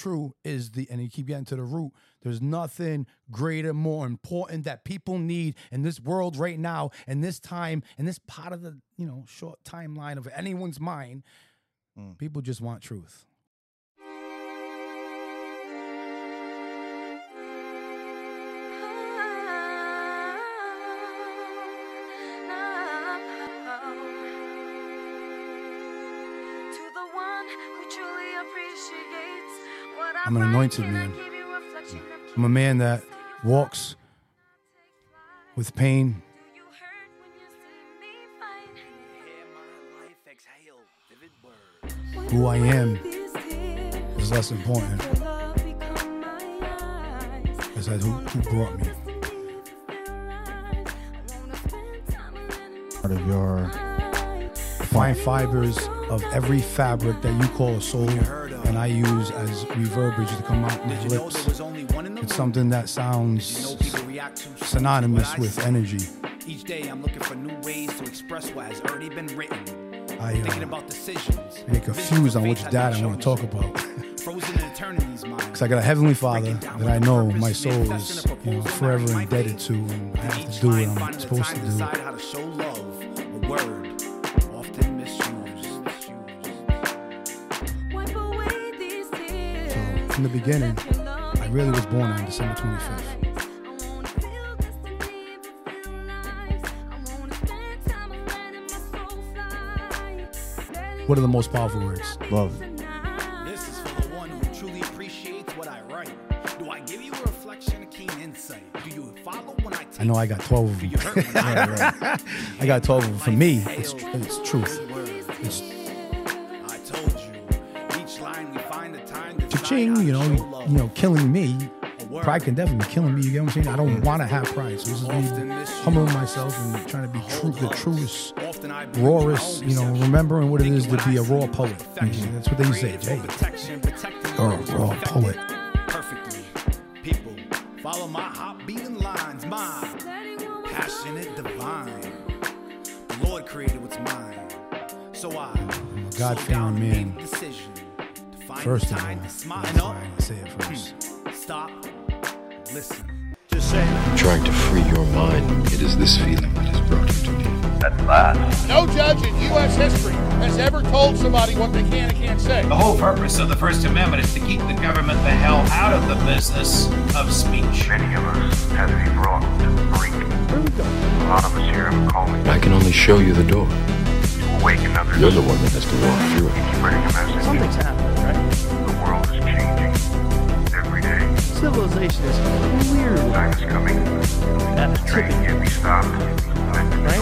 true is the and you keep getting to the root. There's nothing greater more important that people need in this world right now in this time in this part of the you know short timeline of anyone's mind. Mm. People just want truth I'm an anointed man. I'm a man that walks with pain. Who I am is less important as I who, who brought me. Part of your fine fibers of every fabric that you call a soul, and I use as reverberage to come out my lips. It's something that sounds synonymous with energy. Each day I'm looking for new ways to express what has already been written. I, Thinking uh, about decisions. I get confused on which dad I want to talk about. Frozen in eternity's mind. Because I got a heavenly father that I know my soul is you know, forever indebted to, and I have to do what I'm supposed to do. From the beginning, I really was born on December 25th. What are the most powerful words? love. This is for the one who truly appreciates what I write. Do I give you a reflection of keen insight? Do you follow when I I know I got 12 of them. you hurt I I got 12 of them. For me, it's, it's truth. It's I told you. Each line we find a cha-ching, you know, you know, killing me. Pride can definitely be killing me. You get what I'm saying? I don't want to have pride. So this is me humbling myself and trying to be true, the truest, rawest, you know, remembering what it is to be a raw poet. That's what they say, Jay. Or a raw poet. perfectly. People, follow my hot beating lines. My passionate divine. The Lord created what's mine. So I, God-fearing man. decision First of all, time to that's why I say it first. Stop. Listen. Trying to free your mind, it is this feeling that has brought you to me. At last. No judge in U.S. history has ever told somebody what they can and can't say. The whole purpose of the First Amendment is to keep the government the hell out of the business of speech. Many of us have to be brought to the brink. A lot of us here have a calling I can only show you the door. To awaken others. You're the one that has to walk through it. Spreading a message. Something's happening, right? The world is changing every day. Civilization is clearly Time is coming. at a Train tipping can't be stopped.